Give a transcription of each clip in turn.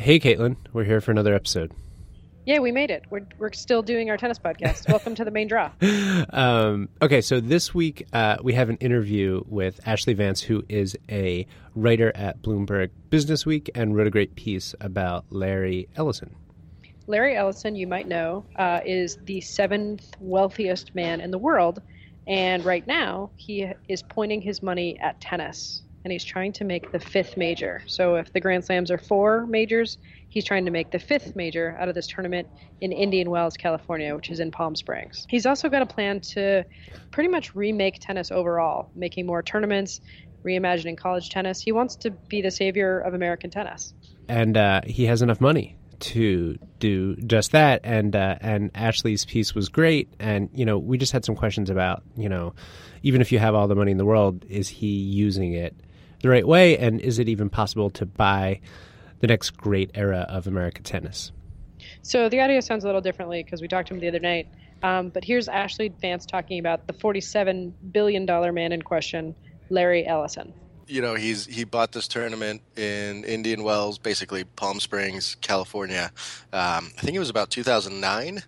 Hey, Caitlin. We're here for another episode. Yeah, we made it. We're, we're still doing our tennis podcast. Welcome to the main draw. Um, okay, so this week uh, we have an interview with Ashlee Vance, who is a writer at Bloomberg Businessweek and wrote a great piece about Larry Ellison. Larry Ellison, you might know, uh, is the seventh wealthiest man in the world. And right now, he is pointing his money at tennis. And he's trying to make the fifth major. So if the Grand Slams are four majors, he's trying to make the fifth major out of this tournament in Indian Wells, California, which is in Palm Springs. He's also got a plan to pretty much remake tennis overall, making more tournaments, reimagining college tennis. He wants to be the savior of American tennis. And uh, he has enough money to do just that. And uh, and Ashlee's piece was great. And you know, we just had some questions about you know, even if you have all the money in the world, is he using it the right way? And is it even possible to buy the next great era of American tennis? So the audio sounds a little differently because we talked to him the other night. Um, but here's Ashlee Vance talking about the $47 billion man in question, Larry Ellison. You know, he's he bought this tournament in Indian Wells, basically Palm Springs, California. Um, I think it was about 2009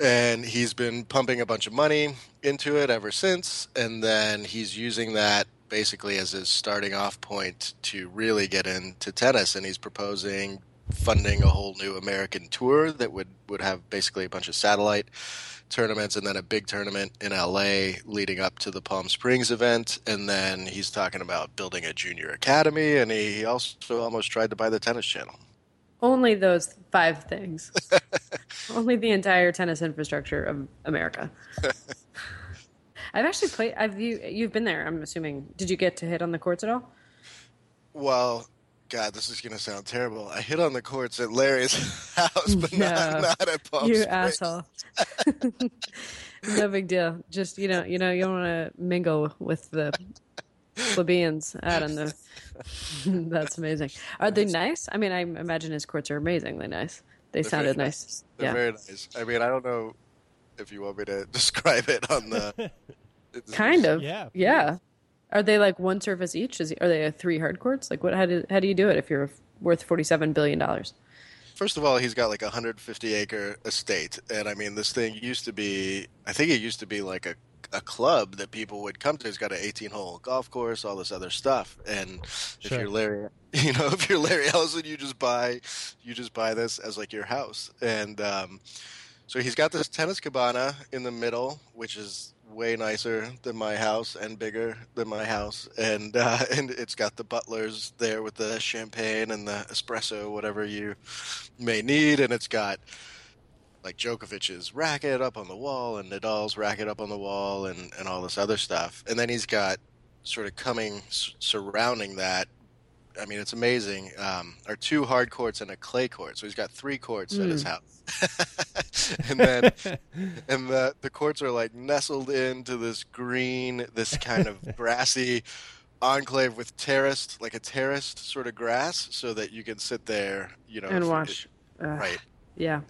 and he's been pumping a bunch of money into it ever since and then he's using that basically as his starting off point to really get into tennis and he's proposing funding a whole new American tour that would would have basically a bunch of satellite tournaments and then a big tournament in LA leading up to the Palm Springs event and then he's talking about building a junior academy and he, he also almost tried to buy the tennis channel only those five things. Only the entire tennis infrastructure of America. I've actually played. I've you. You've been there. I'm assuming. Did you get to hit on the courts at all? Well, God, this is going to sound terrible. I hit on the courts at Larry's house, but no, not, not at Palm You Springs. asshole. no big deal. Just you know, you know, you don't want to mingle with the plebeians out in the. That's amazing. Are they nice? I mean, I imagine his courts are amazingly nice. They They're sounded very nice. They're Yeah. very nice. I mean, I don't know if you want me to describe it on the. It's- Kind of. Yeah, Yeah. Are they like one surface each? Is are they a three hard courts? Like what? How do how do you do it if you're worth forty seven billion dollars? First of all, he's got like a 150 acre estate, and I mean, this thing used to be. I think it used to be like a a club that people would come to. It's got an 18 hole golf course, all this other stuff, and if you're Larry, you know, if you're Larry Ellison, you just buy, you just buy this as like your house, and um, so he's got this tennis cabana in the middle, which is way nicer than my house and bigger than my house, and uh, and it's got the butlers there with the champagne and the espresso, whatever you may need, and it's got like Djokovic's racket up on the wall and Nadal's racket up on the wall and and all this other stuff, and then he's got sort of coming s- surrounding that. I mean, it's amazing. Um, are two hard courts and a clay court, so he's got three courts at his house, and then and the the courts are like nestled into this green, this kind of grassy enclave with terraced, like a terraced sort of grass, so that you can sit there, you know, And if- watch. Ugh. Right. Yeah.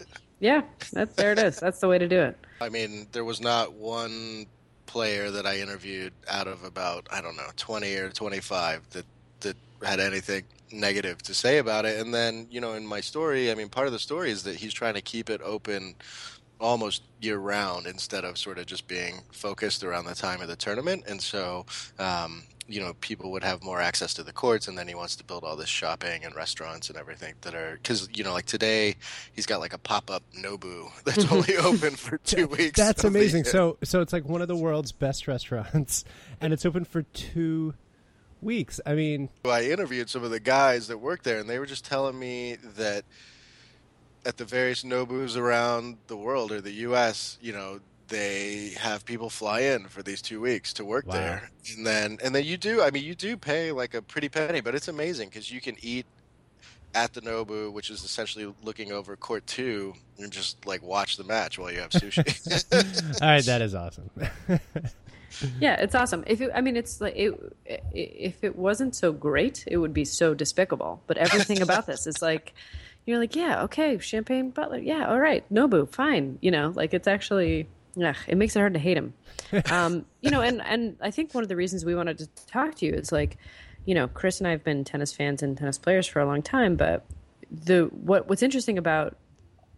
Yeah. That's there it is. That's the way to do it. I mean, there was not one player that I interviewed out of about I don't know twenty or twenty five that that had anything negative to say about it. And then you know, in my story, I mean, part of the story is that he's trying to keep it open almost year round instead of sort of just being focused around the time of the tournament. And so, um, you know, people would have more access to the courts, and then he wants to build all this shopping and restaurants and everything that are because you know, like today, he's got like a pop up Nobu that's only open for two weeks. That's amazing. So so it's like one of the world's best restaurants, and it's open for two weeks. I mean, I interviewed some of the guys that work there, and they were just telling me that at the various Nobus around the world or the U.S., you know, they have people fly in for these two weeks to work Wow. there, and then and then you do. I mean, you do pay like a pretty penny, but it's amazing because you can eat at the Nobu, which is essentially looking over court two, and just like watch the match while you have sushi. all right, that is awesome. Yeah, it's awesome. If it, I mean, it's like it, if it wasn't so great, it would be so despicable. But everything about this is like, you're like, yeah, okay, Champagne Butler, yeah, all right, Nobu, fine. You know, like it's actually, yeah, it makes it hard to hate him. Um, you know, and and I think one of the reasons we wanted to talk to you is like, you know, Chris and I have been tennis fans and tennis players for a long time, but the what what's interesting about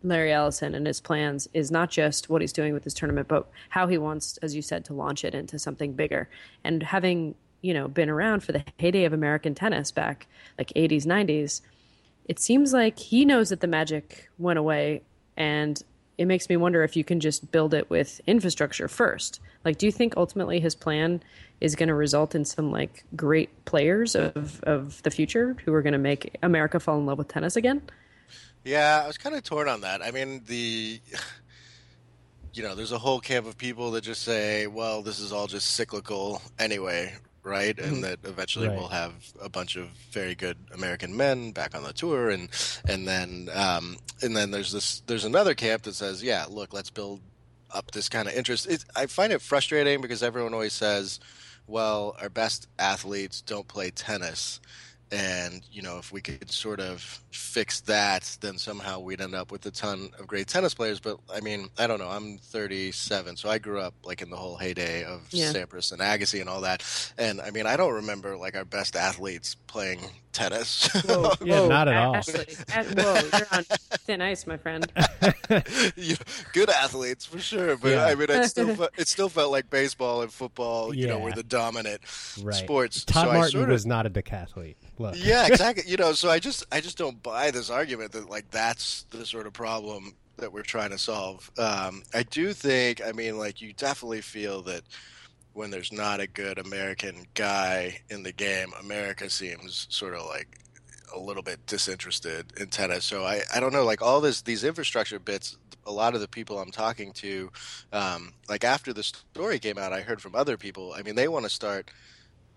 Larry Ellison and his plans is not just what he's doing with this tournament, but how he wants, as you said, to launch it into something bigger. And having you know been around for the heyday of American tennis back like 80s, 90s, it seems like he knows that the magic went away, and it makes me wonder if you can just build it with infrastructure first. Like, do you think ultimately his plan is going to result in some like great players of of the future who are going to make America fall in love with tennis again? Yeah, I was kind of torn on that. I mean, the you know, there's a whole camp of people that just say, "Well, this is all just cyclical anyway, right?" And Mm-hmm. that eventually Right. we'll have a bunch of very good American men back on the tour, and and then um, and then there's this there's another camp that says, "Yeah, look, let's build up this kind of interest." It, I find it frustrating because everyone always says, "Well, our best athletes don't play tennis." And you know, if we could sort of fix that, then somehow we'd end up with a ton of great tennis players. But I mean, I don't know. I'm 37, so I grew up like in the whole heyday of Yeah. Sampras and Agassi and all that. And I mean, I don't remember like our best athletes playing tennis. Whoa, Yeah, whoa, not at all. Ashlee, Ash- whoa, you're on thin ice, my friend. you know, good athletes for sure, but Yeah. I mean, it still fe- it still felt like baseball and football. You know, were the dominant Right. sports. Todd so I Martin sort of, was not a decathlete. Yeah, exactly. You know, so I just I just don't buy this argument that like that's the sort of problem that we're trying to solve. Um, I do think, I mean, like you definitely feel that when there's not a good American guy in the game, America seems sort of like a little bit disinterested in tennis. So I, I don't know, like all this these infrastructure bits. A lot of the people I'm talking to, um, like after the story came out, I heard from other people. I mean, they want to start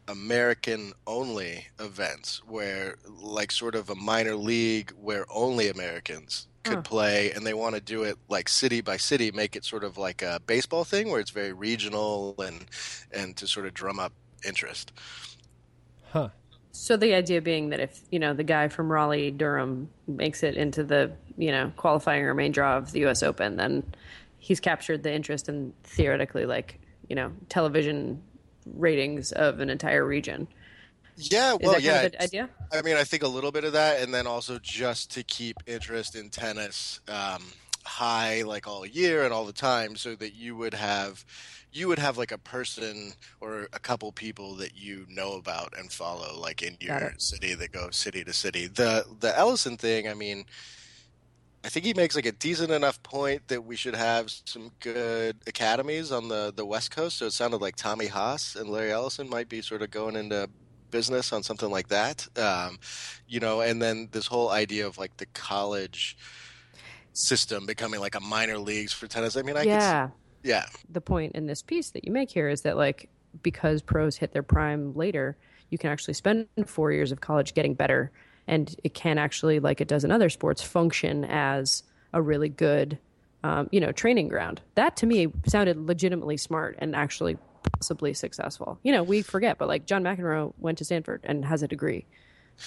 American only events where like sort of a minor league where only Americans could Huh. play and they want to do it like city by city make it sort of like a baseball thing where it's very regional and and to sort of drum up interest. Huh. So the idea being that if you know the guy from Raleigh Durham makes it into the you know qualifying or main draw of the U.S. Open, then he's captured the interest and theoretically like you know television ratings of an entire region. Yeah, well, yeah. kind of idea? I mean, I think a little bit of that, and then also just to keep interest in tennis um, high, like all year and all the time, so that you would have, you would have like a person or a couple people that you know about and follow, like in your city that go city to city. The the Ellison thing, I mean. I think he makes like a decent enough point that we should have some good academies on the, the West Coast. So it sounded like Tommy Haas and Larry Ellison might be sort of going into business on something like that. Um, you know, and then this whole idea of like the college system becoming like a minor leagues for tennis. I mean, I yeah. could, yeah, the point in this piece that you make here is that like because pros hit their prime later, you can actually spend four years of college getting better, and it can actually, like it does in other sports, function as a really good, um, you know, training ground. That to me sounded legitimately smart and actually possibly successful. You know, we forget, but like John McEnroe went to Stanford and has a degree.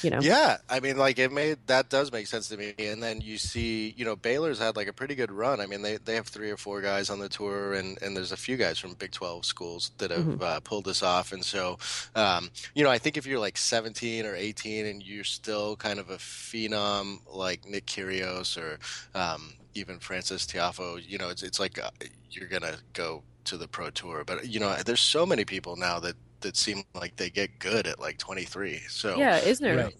You know, Yeah, I mean, like it made that does make sense to me. And then you see, you know, Baylor's had like a pretty good run. I mean, they they have three or four guys on the tour, and and there's a few guys from Big Twelve schools that have uh, pulled this off. And so, um, you know, I think if you're like 17 or 18 and you're still kind of a phenom like Nick Kyrgios or um, even Frances Tiafoe, you know, it's it's like uh, you're gonna go to the pro tour. But you know, there's so many people now that that seem like they get good at like 23. So yeah, isn't there? Right.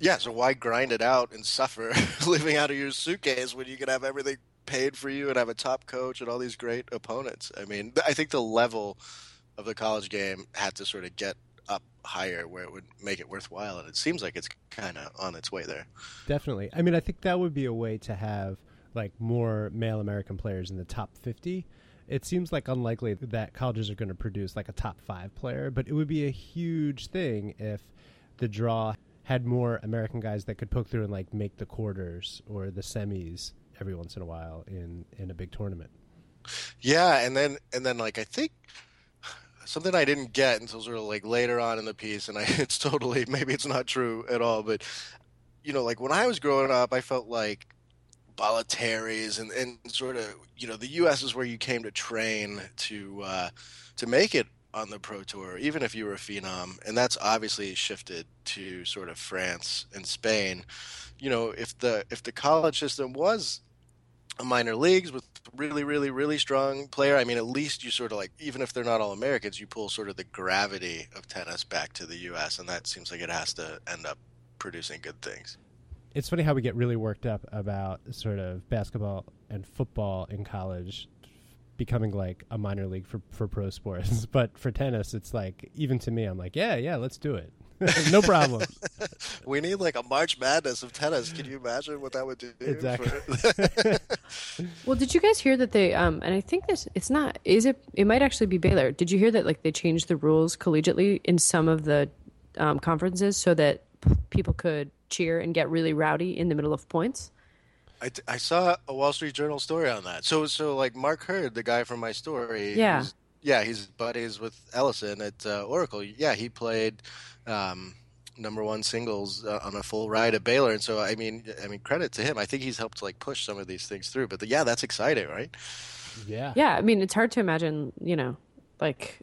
yeah, so why grind it out and suffer living out of your suitcase when you can have everything paid for you and have a top coach and all these great opponents? I mean, I think the level of the college game had to sort of get up higher where it would make it worthwhile, and it seems like it's kind of on its way there. Definitely. I mean, I think that would be a way to have like more male American players in the top 50. It seems like unlikely that colleges are going to produce like a top 5 player, but it would be a huge thing if the draw had more American guys that could poke through and like make the quarters or the semis every once in a while in in a big tournament. Yeah, and then and then like I think something I didn't get until sort of like later on in the piece, and I, it's totally maybe it's not true at all, but you know, like when I was growing up, I felt like Bollettieri's and, and sort of you know the U.S. is where you came to train to uh, to make it on the pro tour, even if you were a phenom, and that's obviously shifted to sort of France and Spain. You know, if the if the college system was minor leagues with really, really, really strong player. I mean, at least you sort of like, even if they're not all Americans, you pull sort of the gravity of tennis back to the U.S., and that seems like it has to end up producing good things. It's funny how we get really worked up about sort of basketball and football in college becoming like a minor league for, for pro sports. But for tennis, it's like, even to me, I'm like, yeah, yeah, let's do it. no problem. we need like a March Madness of tennis. Can you imagine what that would do? Exactly. well, did you guys hear that they? Um, and I think this it's not. Is it? It might actually be Baylor. Did you hear that? Like they changed the rules collegiately in some of the um, conferences so that p- people could cheer and get really rowdy in the middle of points. I, I saw a Wall Street Journal story on that. So so like Mark Hurd, the guy from my story. Yeah. yeah, he's buddies with Ellison at uh, Oracle. Yeah, he played um, number one singles uh, on a full ride at Baylor, and so I mean, I mean, credit to him. I think he's helped like push some of these things through. But the, yeah, that's exciting, right? Yeah, yeah. I mean, it's hard to imagine. You know, like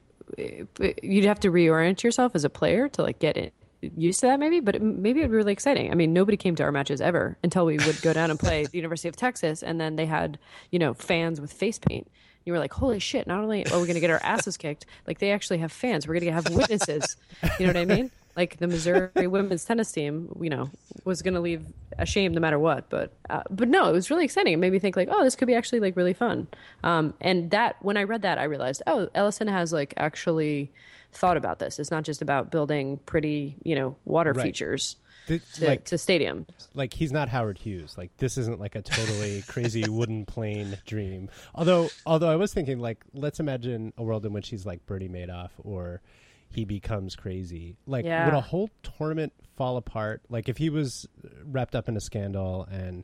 you'd have to reorient yourself as a player to like get it used to that maybe but it, maybe it would be really exciting i mean nobody came to our matches ever until we would go down and play the university of texas and then they had you know fans with face paint you were like, holy shit, not only are we going to get our asses kicked, like they actually have fans. We're going to have witnesses. You know what I mean? Like the Missouri women's tennis team, you know, was going to leave ashamed no matter what. But, uh, but no, it was really exciting. It made me think like, oh, this could be actually like really fun. Um, and that, when I read that, I realized, oh, Ellison has like actually thought about this. It's not just about building pretty, you know, water right. features to, like, to stadium. Like he's not Howard Hughes. Like this isn't like a totally crazy wooden plane dream. Although, although I was thinking like, let's imagine a world in which he's like Bernie Madoff or he becomes crazy. Like, yeah. would a whole tournament fall apart? Like if he was wrapped up in a scandal and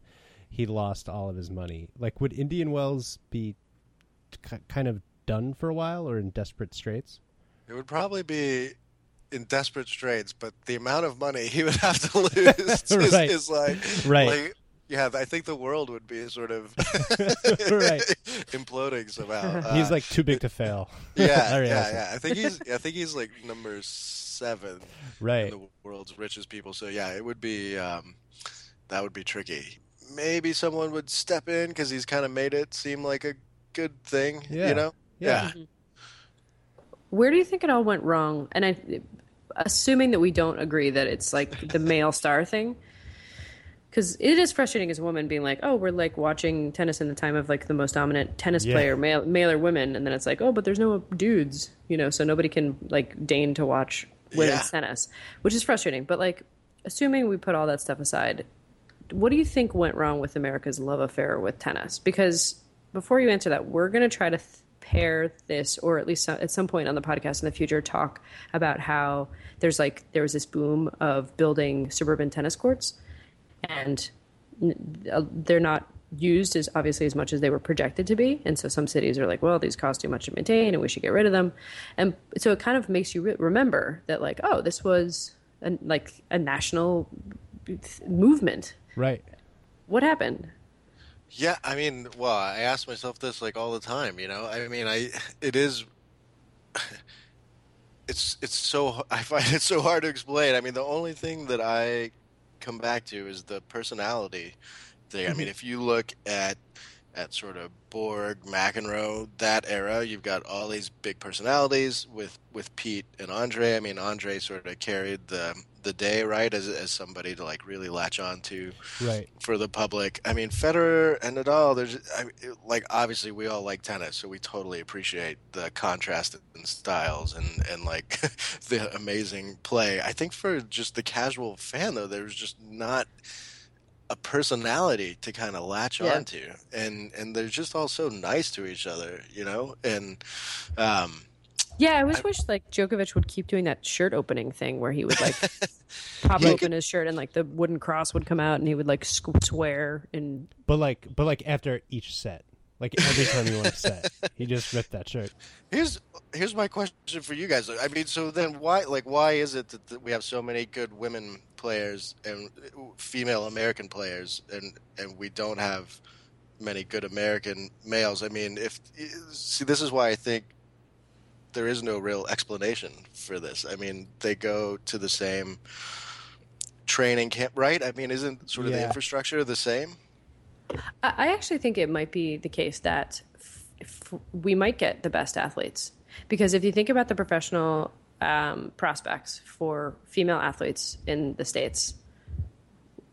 he lost all of his money, like would Indian Wells be kind of done for a while or in desperate straits? It would probably be in desperate straits, but the amount of money he would have to lose is, right. is like, right. Like, yeah, I think the world would be sort of imploding somehow. Uh, he's like too big to fail. Yeah, yeah, yeah. I think he's. I think he's like number seven. Right. In the world's richest people. So yeah, it would be. Um, that would be tricky. Maybe someone would step in because he's kind of made it seem like a good thing. Yeah. You know. Yeah. yeah. Mm-hmm. Where do you think it all went wrong? And I, assuming that we don't agree that it's like the male star thing, because it is frustrating as a woman being like, oh, we're like watching tennis in the time of like the most dominant tennis yeah. player, male, male or women, and then it's like, oh, but there's no dudes, you know, so nobody can like deign to watch women's yeah. tennis, which is frustrating. But like, assuming we put all that stuff aside, what do you think went wrong with America's love affair with tennis? Because before you answer that, we're going to try to th- pair this, or at least at some point on the podcast in the future, talk about how there's like there was this boom of building suburban tennis courts, and uh, they're not used as obviously as much as they were projected to be. And so some cities are like well these cost too much to maintain and we should get rid of them. And so it kind of makes you re- remember that like oh this was a, like a national movement. Right. What happened yeah, I mean, well, I ask myself this like all the time. You know, I mean, I it is. It's it's so I find it so hard to explain. I mean, the only thing that I come back to is the personality thing. Mm-hmm. I mean, if you look at at sort of Borg, McEnroe, that era. You've got all these big personalities with, with Pete and Andre. I mean, Andre sort of carried the the day, right, as as somebody to like really latch on to, right, for the public. I mean, Federer and Nadal. There's I like obviously we all like tennis, so we totally appreciate the contrast in styles and and like the amazing play. I think for just the casual fan though, there's just not a personality to kind of latch yeah. onto and and they're just all so nice to each other you know and um yeah, I always I, wish like Djokovic would keep doing that shirt opening thing where he would like pop open could, his shirt and like the wooden cross would come out and he would like swear and. But like, but like after each set, like every time he won a set, he just ripped that shirt. Here's here's my question for you guys. I mean, so then why like why is it that, that we have so many good women players and female American players, and and we don't have many good American males? I mean, if see, this is why I think there is no real explanation for this. I mean, they go to the same training camp, right? I mean, isn't sort of the infrastructure the same? I I actually think it might be the case that f- f- we might get the best athletes because if you think about the professional um, prospects for female athletes in the states,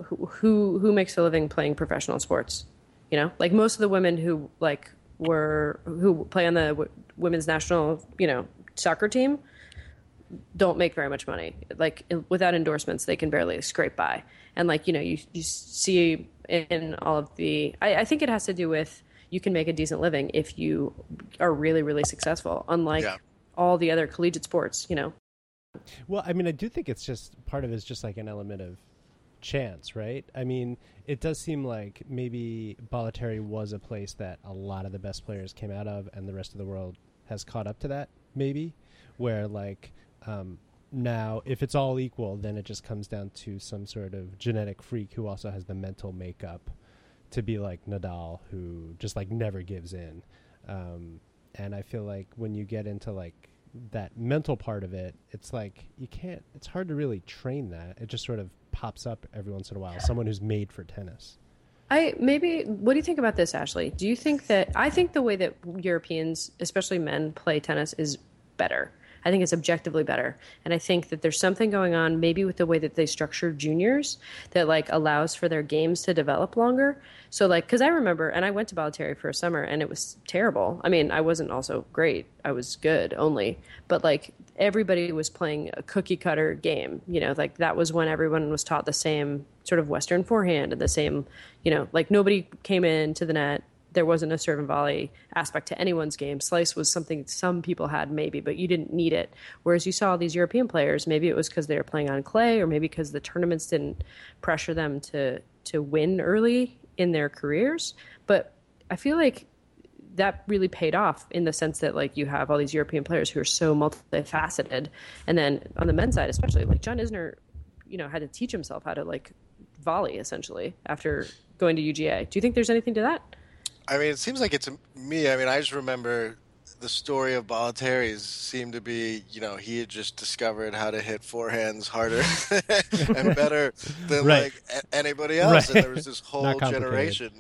who, who who makes a living playing professional sports? You know, like most of the women who like were who play on the women's national you know soccer team don't make very much money. Like without endorsements, they can barely scrape by. And like you know, you you see in all of the, I, I think it has to do with you can make a decent living if you are really really successful. Unlike Yeah. All the other collegiate sports, you know. Well, I mean, I do think it's just part of it is just like an element of chance, right? I mean, it does seem like maybe Bollettieri was a place that a lot of the best players came out of, and the rest of the world has caught up to that. Maybe where like um, now, if it's all equal, then it just comes down to some sort of genetic freak who also has the mental makeup to be like Nadal, who just like never gives in. Um, and I feel like when you get into like that mental part of it, it's like you can't. It's hard to really train that. It just sort of pops up every once in a while. Someone who's made for tennis. I maybe what do you think about this, Ashlee? Do you think that I think the way that Europeans, especially men, play tennis is better. I think it's objectively better. And I think that there's something going on maybe with the way that they structure juniors that like allows for their games to develop longer. So like cuz I remember and I went to Bollettieri for a summer and it was terrible. I mean, I wasn't also great. I was good only, but like everybody was playing a cookie cutter game, you know, like that was when everyone was taught the same sort of western forehand and the same, you know, like nobody came into the net there wasn't a serve and volley aspect to anyone's game. Slice was something some people had maybe, but you didn't need it. Whereas you saw these European players, maybe it was because they were playing on clay, or maybe because the tournaments didn't pressure them to to win early in their careers. But I feel like that really paid off in the sense that like you have all these European players who are so multifaceted, and then on the men's side, especially like John Isner, you know, had to teach himself how to like volley essentially after going to UGA. Do you think there's anything to that? I mean, it seems like it's me. I mean, I just remember the story of Bollettieri's seemed to be, you know, he had just discovered how to hit forehands harder and better than Right. like a- anybody else. And there was this whole generation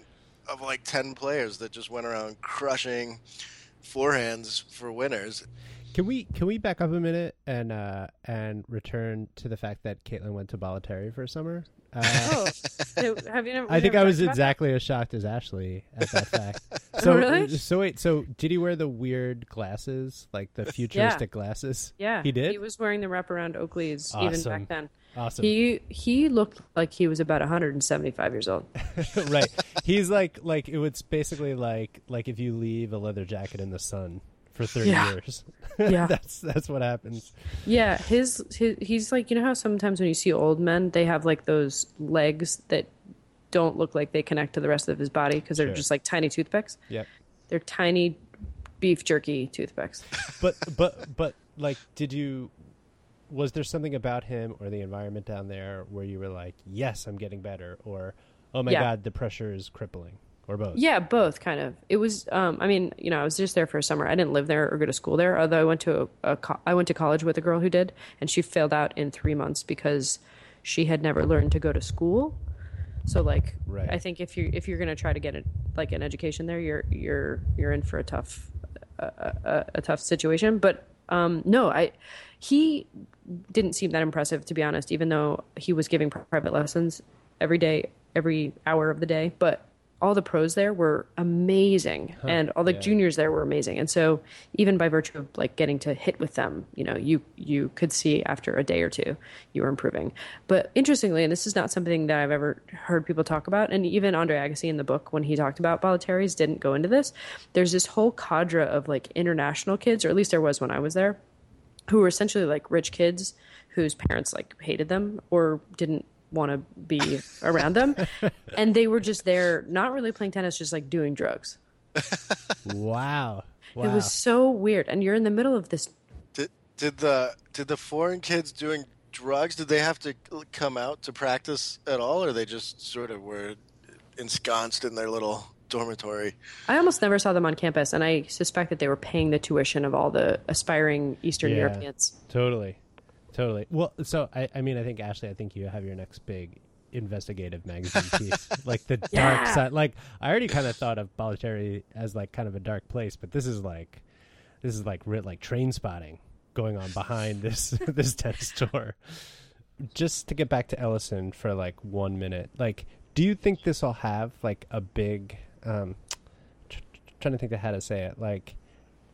of like 10 players that just went around crushing forehands for winners. Can we can we back up a minute and uh, and return to the fact that Caitlin went to Bollettieri for a summer? Uh, Oh, have you never? I think I was exactly as shocked as Ashlee at that fact. So, Really? so wait, so did he wear the weird glasses, like the futuristic glasses? Yeah, he did. He was wearing the wraparound Oakleys even back then. awesome, He he looked like he was about 175 years old. right? He's like like it was basically like like if you leave a leather jacket in the sun for thirty Yeah. years. Yeah. that's that's what happens. Yeah, his, his he's like you know how sometimes when you see old men, they have like those legs that don't look like they connect to the rest of his body because they're Sure. just like tiny toothpicks. Yep. They're tiny beef jerky toothpicks. But but but like, did you? Was there something about him or the environment down there where you were like, "Yes, I'm getting better," or "Oh my Yeah. god, the pressure is crippling," or both? Yeah, both kind of. It was. Um, I mean, you know, I was just there for a summer. I didn't live there or go to school there. Although I went to a, a co- I went to college with a girl who did, and she failed out in three months because she had never learned to go to school. So like, Right. I think if you if you're gonna try to get it like an education there, you're you're you're in for a tough a, a, a tough situation. But um, no, I he didn't seem that impressive to be honest. Even though he was giving private lessons every day, every hour of the day, but all the pros there were amazing and all the yeah. juniors there were amazing. And so even by virtue of like getting to hit with them you know you you could see after a day or two you were improving. But interestingly and this is not something that i've ever heard people talk about and even andre agassi in the book when he talked about Bollettieri's didn't go into this. There's this whole cadre of like international kids or at least there was when i was there who were essentially like rich kids whose parents like hated them or didn't want to be around them and they were just there not really playing tennis just like doing drugs Wow. Wow. it was so weird and you're in the middle of this Did, did the did the foreign kids doing drugs? Did they have to uh, come out to practice at all, or they just sort of were ensconced in their little dormitory. I almost never saw them on campus, and I suspect that they were paying the tuition of all the aspiring Eastern Yeah. Europeans. Totally, totally. Well, so I, I mean, I think Ashlee, I think you have your next big investigative magazine piece, like the dark side. Like I already kind of thought of Bollettieri as like kind of a dark place, but this is like, this is like writ like Trainspotting going on behind this this tennis tour. Just to get back to Ellison for like one minute, like, do you think this will have like a big? Um, tr- tr- trying to think of how to say it. Like,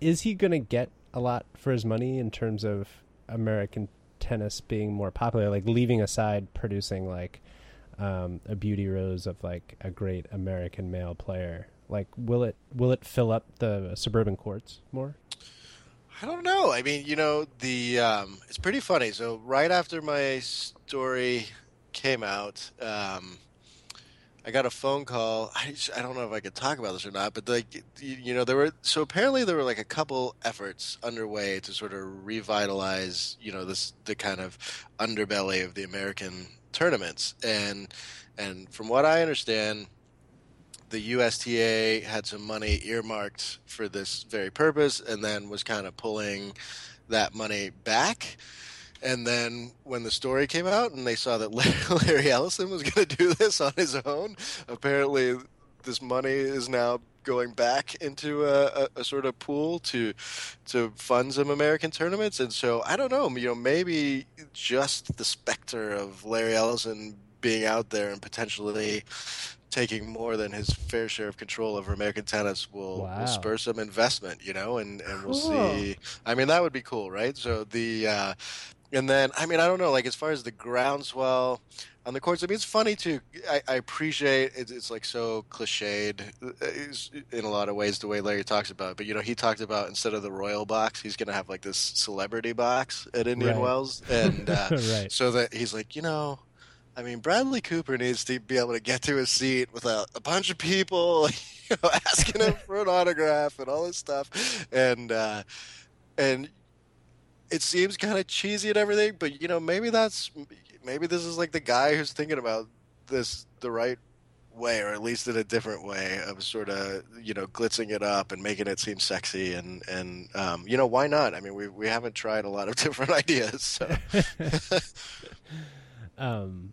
is he going to get a lot for his money in terms of American tennis being more popular? Like, leaving aside producing like um, a beauty rose of like a great American male player. Like, will it will it fill up the suburban courts more? I don't know. I mean, you know, the um, it's pretty funny. So right after my story came out, um, I got a phone call. I, I don't know if I could talk about this or not, but like you, you know, there were so apparently there were like a couple efforts underway to sort of revitalize, you know, this the kind of underbelly of the American tournaments, and and from what I understand, the USTA had some money earmarked for this very purpose and then was kind of pulling that money back. And then when the story came out and they saw that Larry Ellison was going to do this on his own, apparently this money is now going back into a, a, a sort of pool to to fund some American tournaments. And so I don't know, you know, maybe just the specter of Larry Ellison being out there and potentially taking more than his fair share of control over American tennis will, Wow. will spur some investment, you know, and, and we'll see. I mean, that would be cool, right? So the, uh, and then, I mean, I don't know, like as far as the groundswell on the courts, I mean, it's funny too. I, I appreciate it's, it's like so cliched uh, in a lot of ways the way Larry talks about it. But, you know, he talked about instead of the royal box, he's going to have like this celebrity box at Indian Right. Wells. And, uh, right. so that he's like, you know, I mean, Bradley Cooper needs to be able to get to his seat without a bunch of people you know, asking him for an autograph and all this stuff, and uh, and it seems kind of cheesy and everything, but you know, maybe that's maybe this is like the guy who's thinking about this the right way, or at least in a different way of sort of you know glitzing it up and making it seem sexy, and and um, you know why not? I mean, we we haven't tried a lot of different ideas, so. um,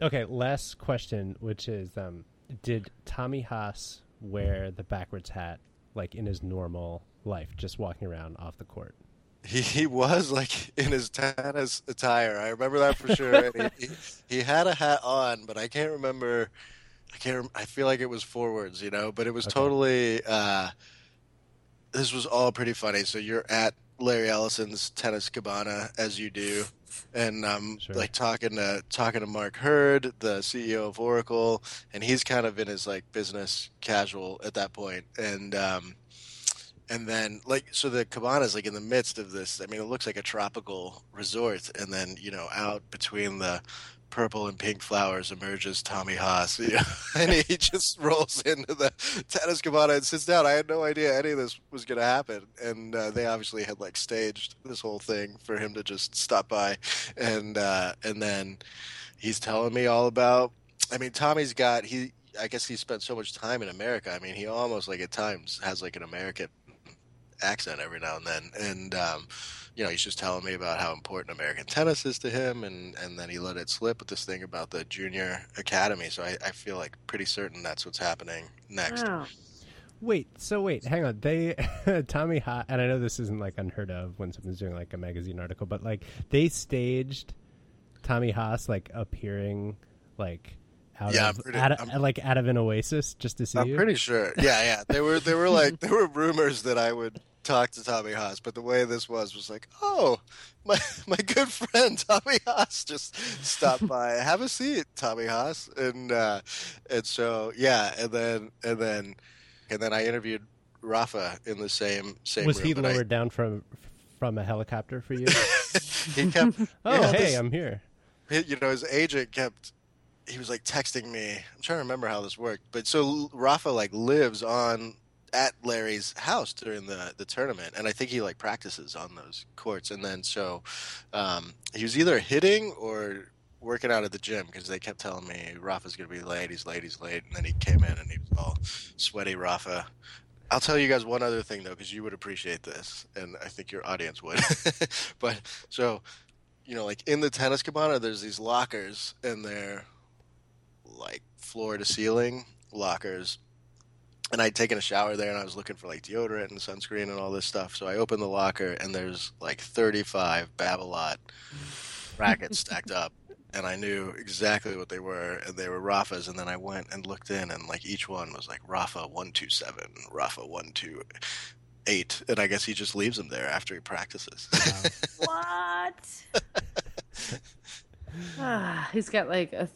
okay, last question, which is, um, did Tommy Haas wear the backwards hat like in his normal life, just walking around off the court? He, he was like in his tennis attire. I remember that for sure. He, he, he had a hat on, but I can't remember. I can't. I feel like it was forwards, you know. But it was Okay. totally. Uh, this was all pretty funny. So you're at Larry Ellison's tennis cabana as you do, and um, Sure. like talking to talking to Mark Hurd, the CEO of Oracle, and he's kind of in his like business casual at that point, and um, and then like so the cabana's like in the midst of this. I mean, it looks like a tropical resort, and then you know out between the purple and pink flowers emerges Tommy Haas, you know, and he just rolls into the tennis cabana and sits down. I had no idea any of this was going to happen, and uh, they obviously had like staged this whole thing for him to just stop by, and uh, and then he's telling me all about. I mean, Tommy's got he. I guess he spent so much time in America. I mean, he almost like at times has like an American accent every now and then, and um, you know, he's just telling me about how important American tennis is to him, and and then he let it slip with this thing about the junior academy. So I, I feel like pretty certain that's what's happening next. Wow. Wait, so wait, hang on. They Tommy Haas, and I know this isn't like unheard of when someone's doing like a magazine article, but like they staged Tommy Haas like appearing like out Yeah, of pretty- out of, like out of an oasis just to see I'm you. pretty sure. Yeah, yeah. There were there were like there were rumors that I would talk to Tommy Haas, but the way this was was like, oh, my my good friend Tommy Haas just stopped by. Have a seat, Tommy Haas, and uh, and so yeah, and then and then and then I interviewed Rafa in the same same. Was he and I- lowered down from from a helicopter for you? he kept. oh, yeah, hey, this- I'm here. you know, his agent kept. He was like texting me. I'm trying to remember how this worked, but so Rafa like lives on at Larry's house during the the tournament, and I think he like practices on those courts. And then so um, he was either hitting or working out at the gym because they kept telling me Rafa's gonna be late. He's late. He's late. And then he came in and he was all sweaty, Rafa. I'll tell you guys one other thing though, because you would appreciate this, and I think your audience would. but so, you know, like in the tennis cabana, there's these lockers, and they're like floor to ceiling lockers. And I'd taken a shower there, and I was looking for like deodorant and sunscreen and all this stuff. So I opened the locker, and there's like 35 Babolat rackets stacked up and I knew exactly what they were, and they were Rafa's. And then I went and looked in, and like each one was like Rafa one two seven, Rafa one two eight, and I guess he just leaves them there after he practices. what? ah, he's got like a,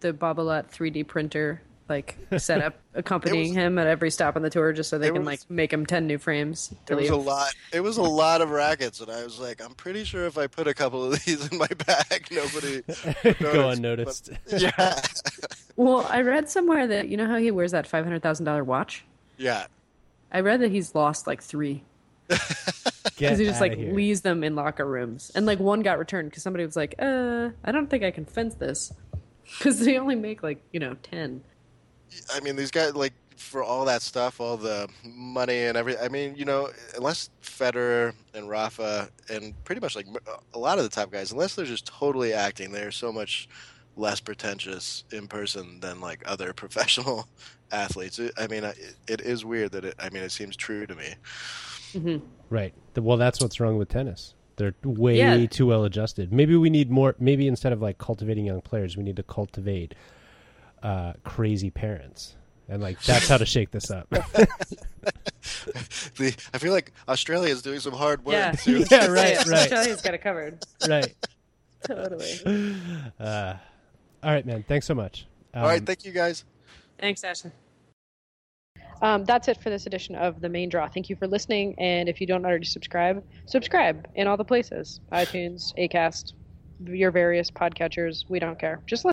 the Babolat 3D printer like set up accompanying was- him at every stop on the tour just so they can was- like make him 10 new frames to It was a lot. It was a lot of rackets, and I was like, I'm pretty sure if I put a couple of these in my bag, nobody. Go noticed, unnoticed. but- yeah, Well, I read somewhere that you know how he wears that $500,000 watch? yeah. I read that he's lost like 3 because he just like here. leaves them in locker rooms. And like one got returned because somebody was like, "Uh, I don't think I can fence this." Cuz they only make like, you know, 10. I mean, these guys like for all that stuff, all the money and everything. I mean, you know, unless Federer and Rafa and pretty much like a lot of the top guys, unless they're just totally acting, they're so much less pretentious in person than like other professional athletes. I mean, it, it is weird that it. I mean, it seems true to me. Mm-hmm. Right. Well, that's what's wrong with tennis. They're way Yeah. too well adjusted. Maybe we need more. Maybe instead of like cultivating young players, we need to cultivate uh, crazy parents, and like that's how to shake this up. The I feel like Australia is doing some hard work. Yeah. too. yeah. Right. Right. Australia's got it covered. right. Totally. Uh, all right, man. Thanks so much. Um, all right, thank you guys. Thanks, Ashton. Um, that's it for this edition of the main draw. Thank you for listening, and if you don't already subscribe, subscribe in all the places: iTunes, Acast, your various podcatchers. We don't care. Just listen.